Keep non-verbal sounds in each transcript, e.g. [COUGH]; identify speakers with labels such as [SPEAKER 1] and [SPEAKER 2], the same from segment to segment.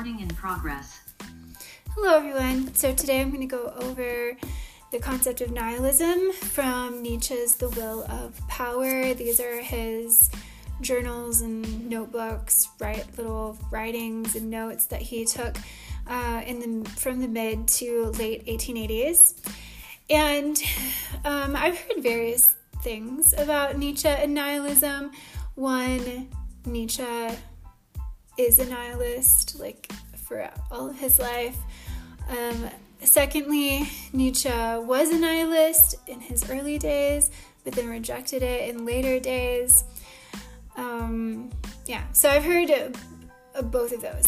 [SPEAKER 1] Recording in progress.
[SPEAKER 2] Hello, everyone. So, today I'm going to go over the concept of nihilism from Nietzsche's The Will of Power. These are his journals and notebooks, write little writings and notes that he took uh, in the from the mid to late 1880s. And um, I've heard various things about Nietzsche and nihilism. One, Nietzsche is a nihilist, like for all of his life. Um, secondly, Nietzsche was a nihilist in his early days, but then rejected it in later days. Um, yeah, so I've heard both of those.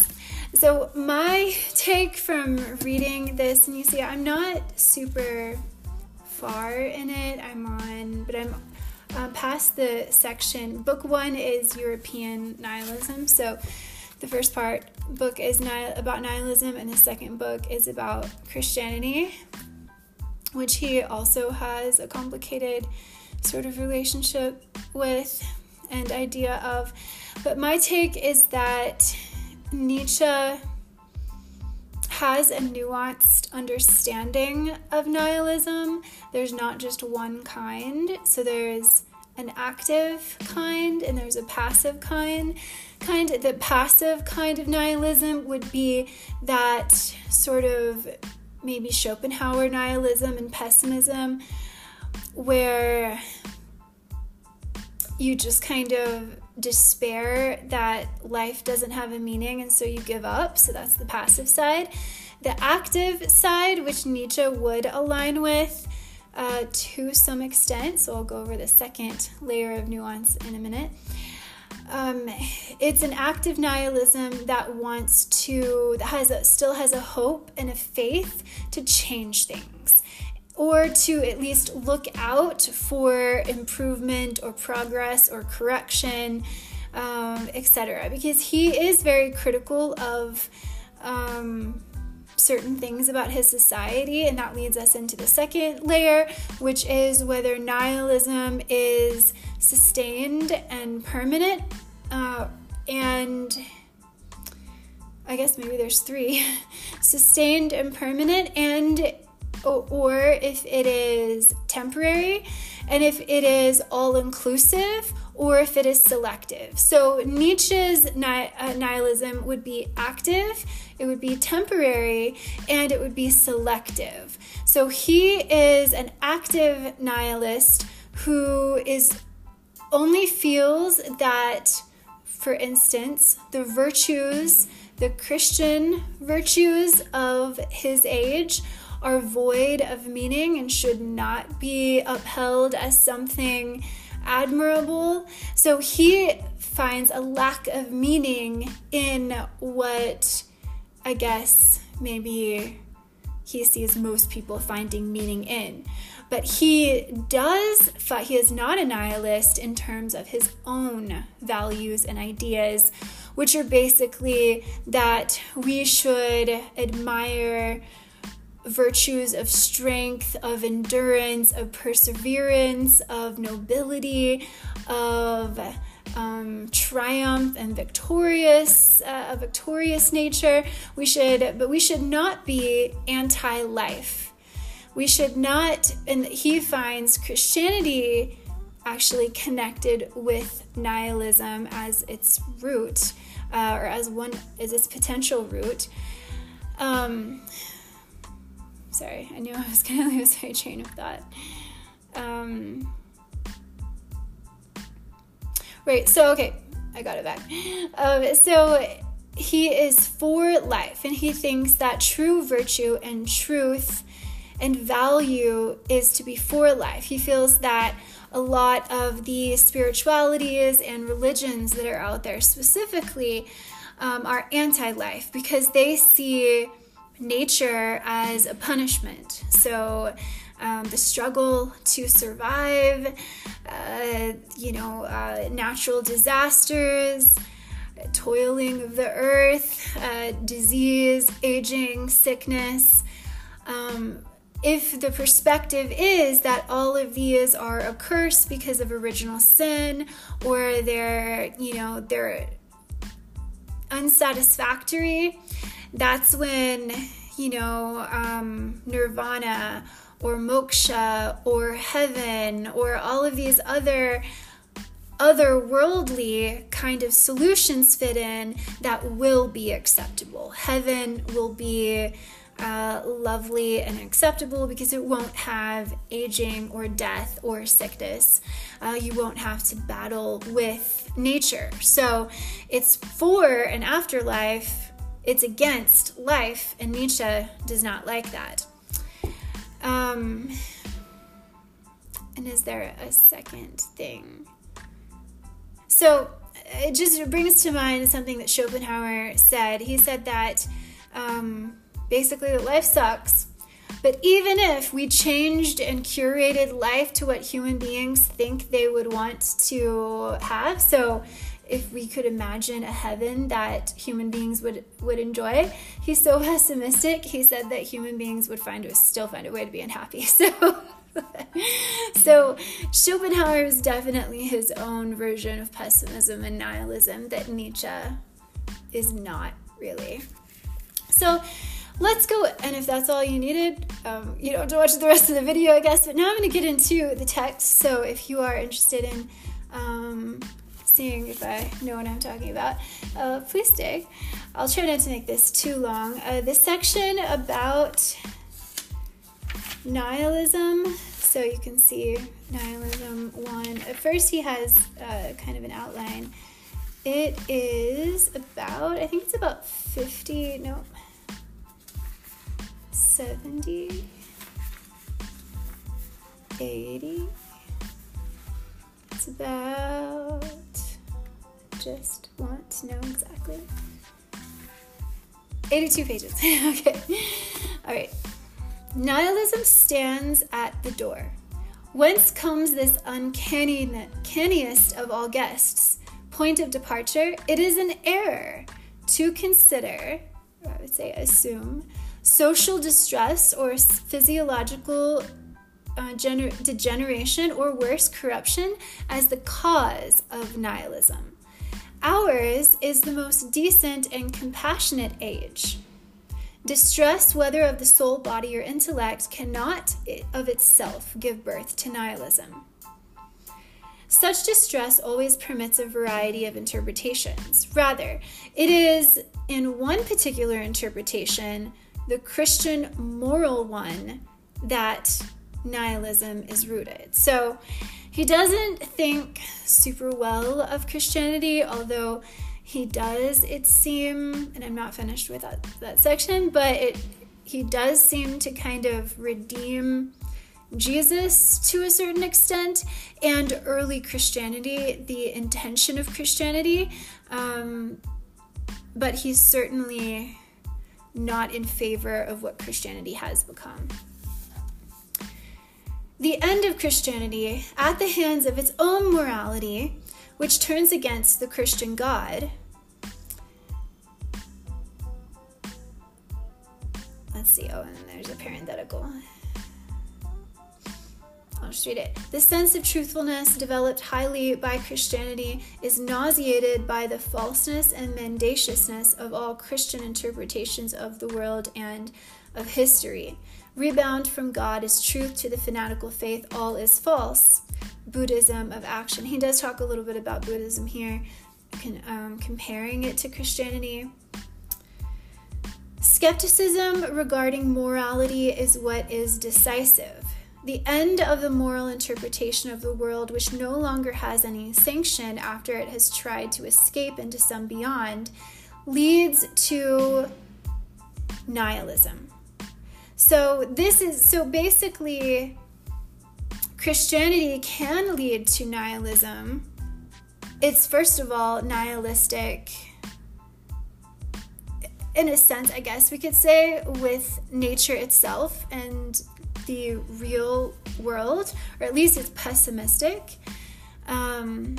[SPEAKER 2] So, my take from reading this, and you see, I'm not super far in it. I'm on, but I'm uh, past the section. Book one is European nihilism. So, the first part book is about nihilism, and the second book is about Christianity, which he also has a complicated sort of relationship with and idea of. But my take is that Nietzsche has a nuanced understanding of nihilism. There's not just one kind. So there's an active kind and there's a passive kind kind the passive kind of nihilism would be that sort of maybe schopenhauer nihilism and pessimism where you just kind of despair that life doesn't have a meaning and so you give up. So that's the passive side. The active side which nietzsche would align with uh, to some extent. So I'll go over the second layer of nuance in a minute. Um, it's an active nihilism that wants to that has a, still has a hope and a faith to change things or to at least look out for improvement or progress or correction um, etc because he is very critical of um, certain things about his society, and that leads us into the second layer, which is whether nihilism is sustained and permanent. Uh, and I guess maybe there's three [LAUGHS] sustained and permanent, and or if it is temporary, and if it is all inclusive, or if it is selective. So Nietzsche's uh, nihilism would be active, it would be temporary, and it would be selective. So he is an active nihilist who is only feels that, for instance, the virtues, the Christian virtues of his age are void of meaning and should not be upheld as something admirable. So he finds a lack of meaning in what I guess maybe he sees most people finding meaning in. But he does, he is not a nihilist in terms of his own values and ideas, which are basically that we should admire virtues of strength, of endurance, of perseverance, of nobility, of um, triumph and victorious, uh, a victorious nature. We should, but we should not be anti-life. We should not, and he finds Christianity actually connected with nihilism as its root, uh, or as one as its potential root. Um, sorry, I knew I was [LAUGHS] to lose my train of thought. Um, right, so okay, I got it back. Um, so he is for life, and he thinks that true virtue and truth and value is to be for life. He feels that a lot of the spiritualities and religions that are out there specifically um, are anti life because they see nature as a punishment. So, um, the struggle to survive, uh, you know, uh, natural disasters, toiling of the earth, uh, disease, aging, sickness. Um, if the perspective is that all of these are a curse because of original sin, or they're, you know, they're unsatisfactory, that's when, you know, um, nirvana or moksha or heaven or all of these other otherworldly kind of solutions fit in that will be acceptable. Heaven will be uh, lovely and acceptable because it won't have aging or death or sickness. Uh, you won't have to battle with nature. So it's for an afterlife, it's against life, and Nietzsche does not like that. Um, and is there a second thing? So it just brings to mind something that Schopenhauer said. He said that um, basically that life sucks. But even if we changed and curated life to what human beings think they would want to have, so if we could imagine a heaven that human beings would would enjoy, he's so [LAUGHS] pessimistic. He said that human beings would find still find a way to be unhappy. [LAUGHS] So [LAUGHS] so Schopenhauer is definitely his own version of pessimism and nihilism that Nietzsche is not really. So let's go. And if that's all you needed, um, you don't have to watch the rest of the video, I guess. But now I'm going to get into the text. So if you are interested in um, seeing if I know what I'm talking about, uh, please stay. I'll try not to make this too long. Uh, this section about nihilism. So you can see nihilism one. At first, he has uh, kind of an outline. It is about, I think it's about 50, no, 70, 80. It's about, just want to know exactly. 82 pages. [LAUGHS] okay. All right. Nihilism stands at the door. Whence comes this uncanny, uncanniest of all guests? Point of departure? It is an error to consider, I would say assume, social distress or physiological uh, gener- degeneration or worse, corruption as the cause of nihilism. Ours is the most decent and compassionate age. Distress, whether of the soul, body, or intellect, cannot of itself give birth to nihilism. Such distress always permits a variety of interpretations. Rather, it is in one particular interpretation the Christian moral one that nihilism is rooted. So he doesn't think super well of Christianity, although he does, it seem, and I'm not finished with that, that section, but it he does seem to kind of redeem Jesus to a certain extent and early Christianity, the intention of Christianity. Um, but he's certainly not in favor of what Christianity has become. The end of Christianity, at the hands of its own morality, which turns against the Christian God. Let's see, oh, and there's a parenthetical. I'll just read it. The sense of truthfulness developed highly by Christianity is nauseated by the falseness and mendaciousness of all Christian interpretations of the world and of history. Rebound from God is truth to the fanatical faith, all is false. Buddhism of action. He does talk a little bit about Buddhism here, um, comparing it to Christianity. Skepticism regarding morality is what is decisive. The end of the moral interpretation of the world, which no longer has any sanction after it has tried to escape into some beyond, leads to nihilism. So, this is so basically, Christianity can lead to nihilism. It's first of all nihilistic in a sense, I guess we could say, with nature itself and the real world, or at least it's pessimistic. Um,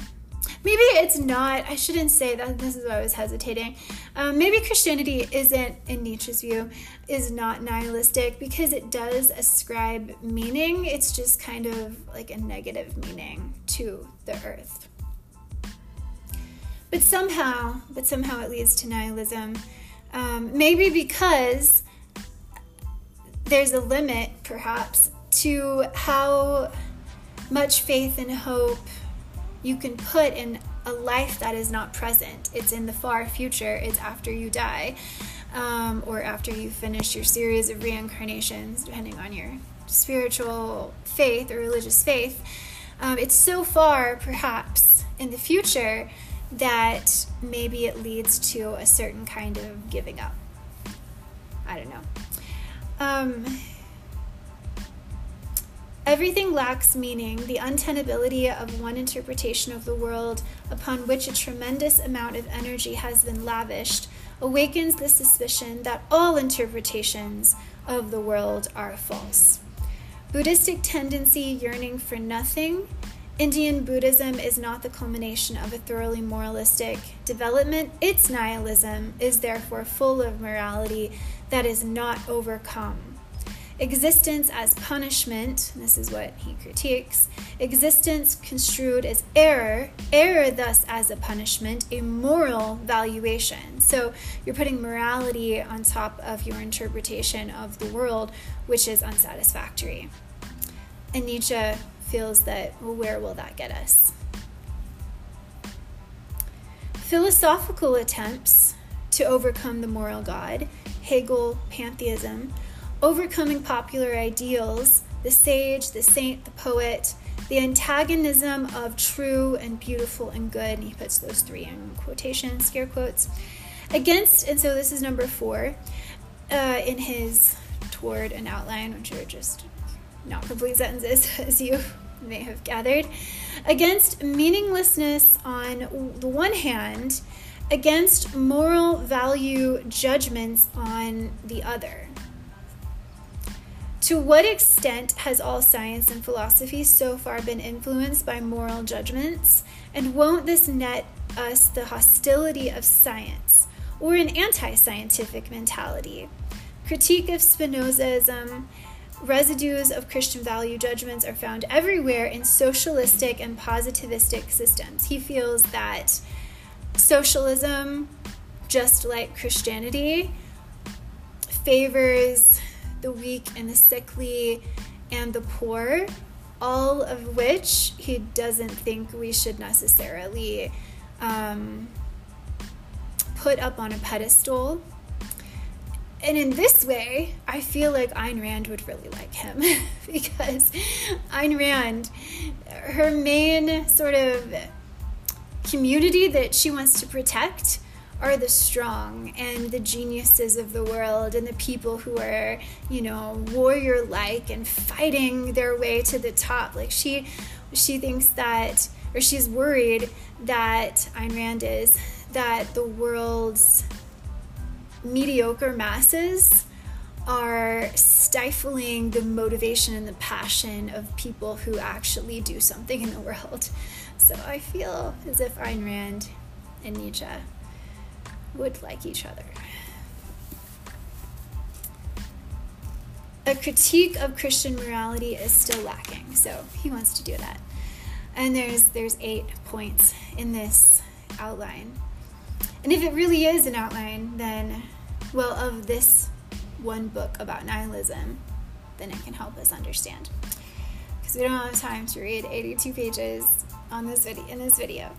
[SPEAKER 2] maybe it's not, I shouldn't say that, this is why I was hesitating. Um, maybe Christianity isn't, in Nietzsche's view, is not nihilistic because it does ascribe meaning. It's just kind of like a negative meaning to the earth. but somehow, but somehow it leads to nihilism. Um, maybe because there's a limit, perhaps, to how much faith and hope you can put in a life that is not present. It's in the far future, it's after you die, um, or after you finish your series of reincarnations, depending on your spiritual faith or religious faith. Um, it's so far, perhaps, in the future that maybe it leads to a certain kind of giving up. I don't know. Um, Everything lacks meaning, the untenability of one interpretation of the world upon which a tremendous amount of energy has been lavished awakens the suspicion that all interpretations of the world are false. Buddhistic tendency yearning for nothing, Indian Buddhism is not the culmination of a thoroughly moralistic development. Its nihilism is therefore full of morality that is not overcome Existence as punishment, this is what he critiques. Existence construed as error, error thus as a punishment, a moral valuation. So you're putting morality on top of your interpretation of the world, which is unsatisfactory. And Nietzsche feels that, well, where will that get us? Philosophical attempts to overcome the moral God, Hegel pantheism, overcoming popular ideals, the sage, the saint, the poet, the antagonism of true and beautiful and good, and he puts those three in quotation, scare quotes, against, and so this is number four uh, in his toward an outline, which are just not complete sentences, [LAUGHS] as you may have gathered, against meaninglessness on the one hand, against moral value judgments on the other. To what extent has all science and philosophy so far been influenced by moral judgments? And won't this net us the hostility of science or an anti scientific mentality? Critique of Spinozism, residues of Christian value judgments are found everywhere in socialistic and positivistic systems. He feels that socialism, just like Christianity, favors the weak and the sickly and the poor, all of which he doesn't think we should necessarily um, put up on a pedestal. And in this way, I feel like Ayn Rand would really like him [LAUGHS] because Ayn Rand, her main sort of community that she wants to protect are the strong and the geniuses of the world and the people who are, you know, warrior like and fighting their way to the top. Like she she thinks that or she's worried that Ayn Rand is that the world's mediocre masses are stifling the motivation and the passion of people who actually do something in the world. So I feel as if Ayn Rand and Nietzsche would like each other. A critique of Christian morality is still lacking, so he wants to do that. And there's there's eight points in this outline. And if it really is an outline, then well of this one book about nihilism, then it can help us understand. Because we don't have time to read 82 pages on this video in this video.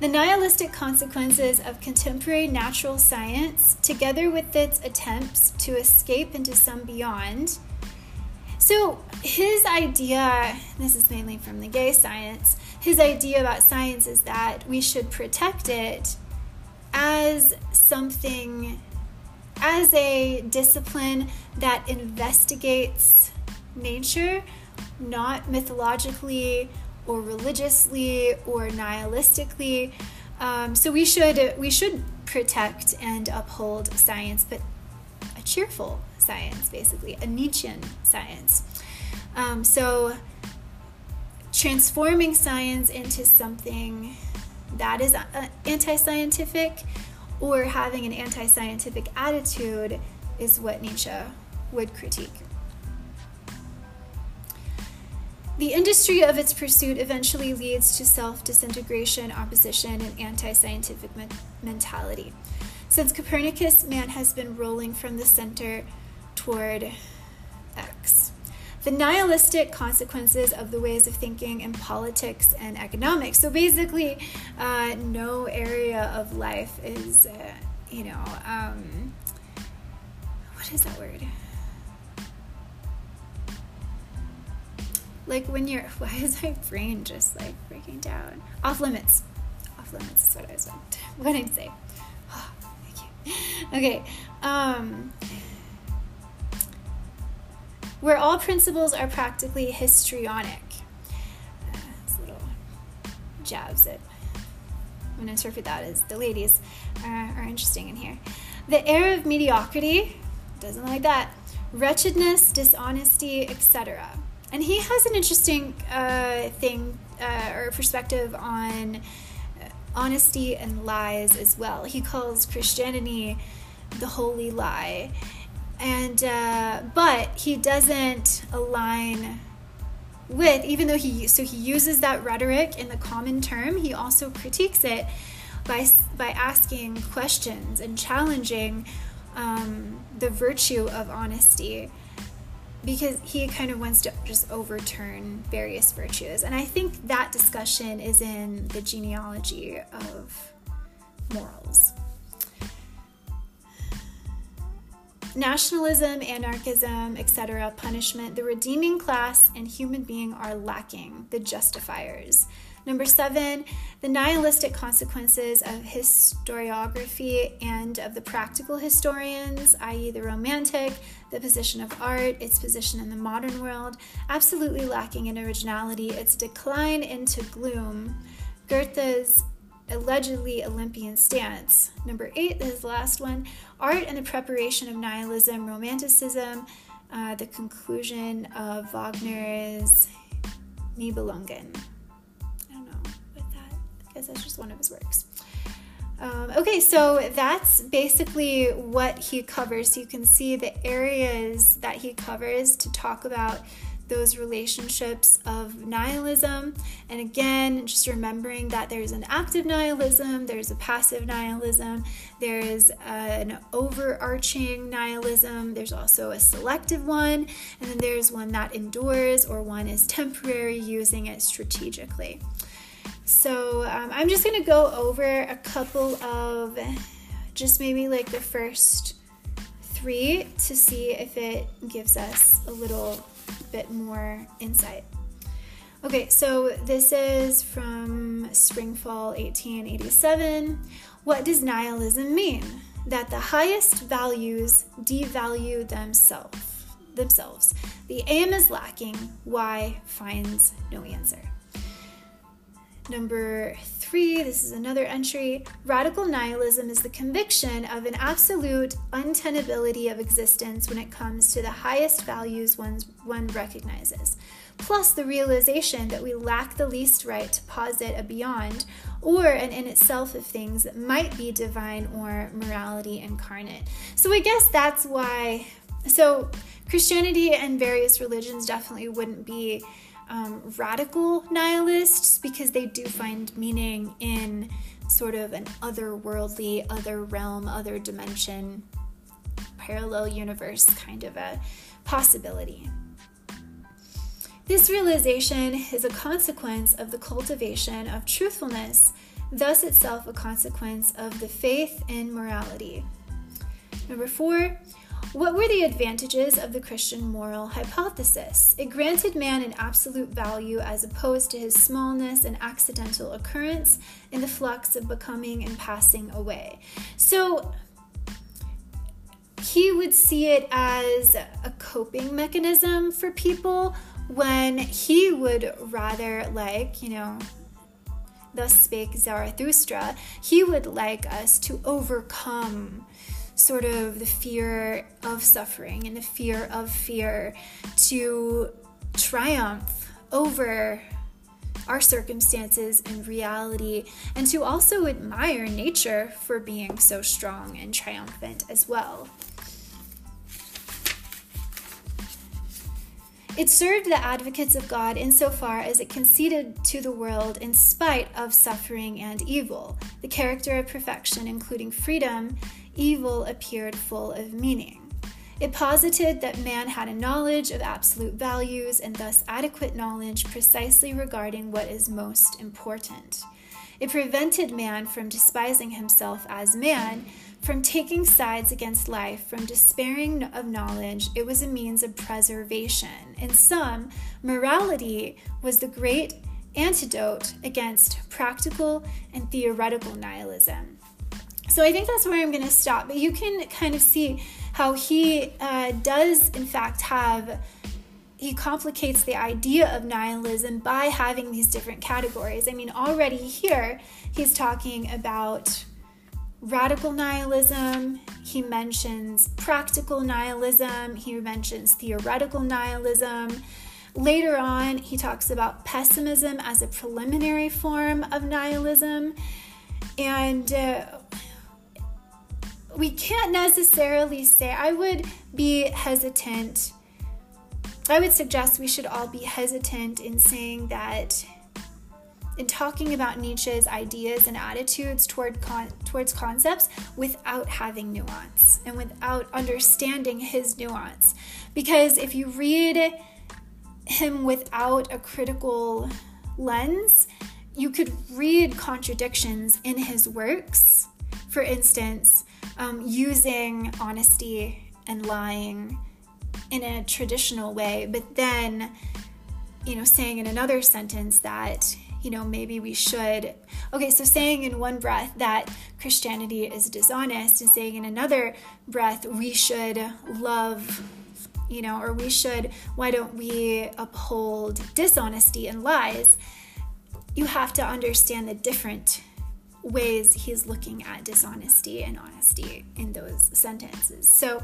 [SPEAKER 2] The nihilistic consequences of contemporary natural science, together with its attempts to escape into some beyond. So, his idea, this is mainly from the gay science, his idea about science is that we should protect it as something, as a discipline that investigates nature, not mythologically or religiously or nihilistically. Um, so we should we should protect and uphold science, but a cheerful science, basically a Nietzschean science. Um, so transforming science into something that is uh, anti-scientific or having an anti-scientific attitude is what Nietzsche would critique. The industry of its pursuit eventually leads to self disintegration, opposition, and anti scientific me- mentality. Since Copernicus, man has been rolling from the center toward X. The nihilistic consequences of the ways of thinking in politics and economics. So basically, uh, no area of life is, uh, you know, um, what is that word? Like when you're [LAUGHS] why is my brain just like breaking down? Off limits. Off limits is what i was [LAUGHS] what did i say. [SIGHS] Oh, [LAUGHS] okay um where all principles are practically histrionic. Uh, little jabs it. I'm to interpret that as the ladies are, are interesting in here. The air of mediocrity doesn't like that. Wretchedness dishonesty etc and he has an interesting uh, thing uh, or perspective on uh, honesty and lies as well. He calls Christianity the holy lie, and uh, but he doesn't align with even though he so he uses that rhetoric in the common term. He also critiques it by by asking questions and challenging um, the virtue of honesty because he kind of wants to just overturn various virtues. And I think that discussion is in the genealogy of morals. Nationalism, anarchism, etc., punishment, the redeeming class and human being are lacking, the justifiers. Number seven, the nihilistic consequences of historiography and of the practical historians, i.e., the romantic, the position of art, its position in the modern world, absolutely lacking in originality, its decline into gloom, Goethe's allegedly Olympian stance. Number eight, is the last one art and the preparation of nihilism, romanticism, uh, the conclusion of Wagner's Nibelungen because that's just one of his works. Um, okay, so that's basically what he covers. So you can see the areas that he covers to talk about those relationships of nihilism. And again, just remembering that there's an active nihilism, there's a passive nihilism, there's an overarching nihilism, there's also a selective one, and then there's one that endures or one is temporary, using it strategically. So um, I'm just gonna go over a couple of just maybe like the first three to see if it gives us a little bit more insight. Okay, so this is from Springfall 1887. What does nihilism mean? That the highest values devalue themselves. Themselves. The aim is lacking. Why finds no answer. Number three, this is another entry. Radical nihilism is the conviction of an absolute untenability of existence when it comes to the highest values one recognizes, plus the realization that we lack the least right to posit a beyond or an in itself of things that might be divine or morality incarnate. So I guess that's why. So Christianity and various religions definitely wouldn't be um, radical nihilists because they do find meaning in sort of an otherworldly, other realm, other dimension, parallel universe kind of a possibility. This realization is a consequence of the cultivation of truthfulness, thus itself a consequence of the faith in morality. Number four, what were the advantages of the Christian moral hypothesis? It granted man an absolute value as opposed to his smallness and accidental occurrence in the flux of becoming and passing away. So, he would see it as a coping mechanism for people when he would rather, like, you know, thus spake Zarathustra, he would like us to overcome sort of the fear of suffering and the fear of fear to triumph over our circumstances and reality, and to also admire nature for being so strong and triumphant as well. It served the advocates of God insofar as it conceded to the world in spite of suffering and evil. The character of perfection, including freedom, evil appeared full of meaning. It posited that man had a knowledge of absolute values and thus adequate knowledge precisely regarding what is most important. It prevented man from despising himself as man, from taking sides against life, from despairing of knowledge. It was a means of preservation. In sum, morality was the great antidote against practical and theoretical nihilism. So I think that's where I'm going to stop, but you can kind of see how he uh, does, in fact, have he complicates the idea of nihilism by having these different categories. I mean, already here, he's talking about radical nihilism, he mentions practical nihilism, he mentions theoretical nihilism. Later on, he talks about pessimism as a preliminary form of nihilism. And uh, we can't necessarily say, I would be hesitant. I would suggest we should all be hesitant in saying that, in talking about Nietzsche's ideas and attitudes toward con- towards concepts without having nuance and without understanding his nuance. Because if you read him without a critical lens, you could read contradictions in his works. For instance, um, using honesty and lying in a traditional way, but then, you know, saying in another sentence that, you know, maybe we should. Okay, so saying in one breath that Christianity is dishonest, and saying in another breath we should love you know, or we should, why don't we uphold dishonesty and lies? You have to understand the different ways he's looking at dishonesty and honesty in those sentences. So,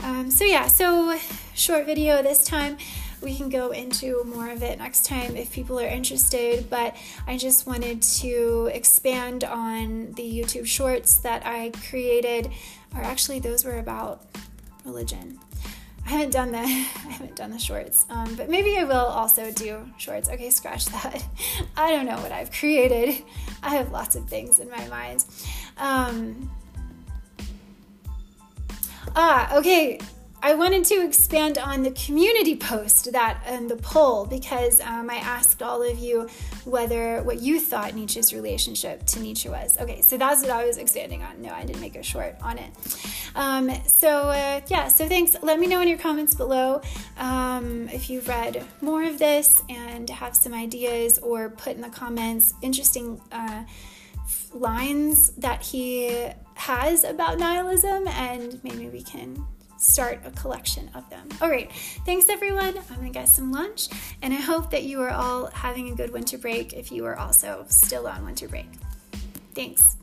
[SPEAKER 2] um, so yeah, so short video this time. We can go into more of it next time if people are interested, but I just wanted to expand on the YouTube shorts that I created, or actually, those were about religion. I haven't done the [LAUGHS] I haven't done the shorts, um, but maybe I will also do shorts. Okay, scratch that. [LAUGHS] I don't know what I've created. I have lots of things in my mind. Um, ah, okay. I wanted to expand on the community post that and the poll because um, I asked all of you whether what you thought Nietzsche's relationship to Nietzsche was. Okay, so that's what I was expanding on. No, I didn't make a short on it. Um, so uh, yeah, so thanks. Let me know in your comments below um, if you've read more of this and have some ideas, or put in the comments interesting. Uh, lines that he has about nihilism, and maybe we can start a collection of them. All right, thanks everyone. I'm gonna get some lunch, and I hope that you are all having a good winter break if you are also still on winter break. Thanks.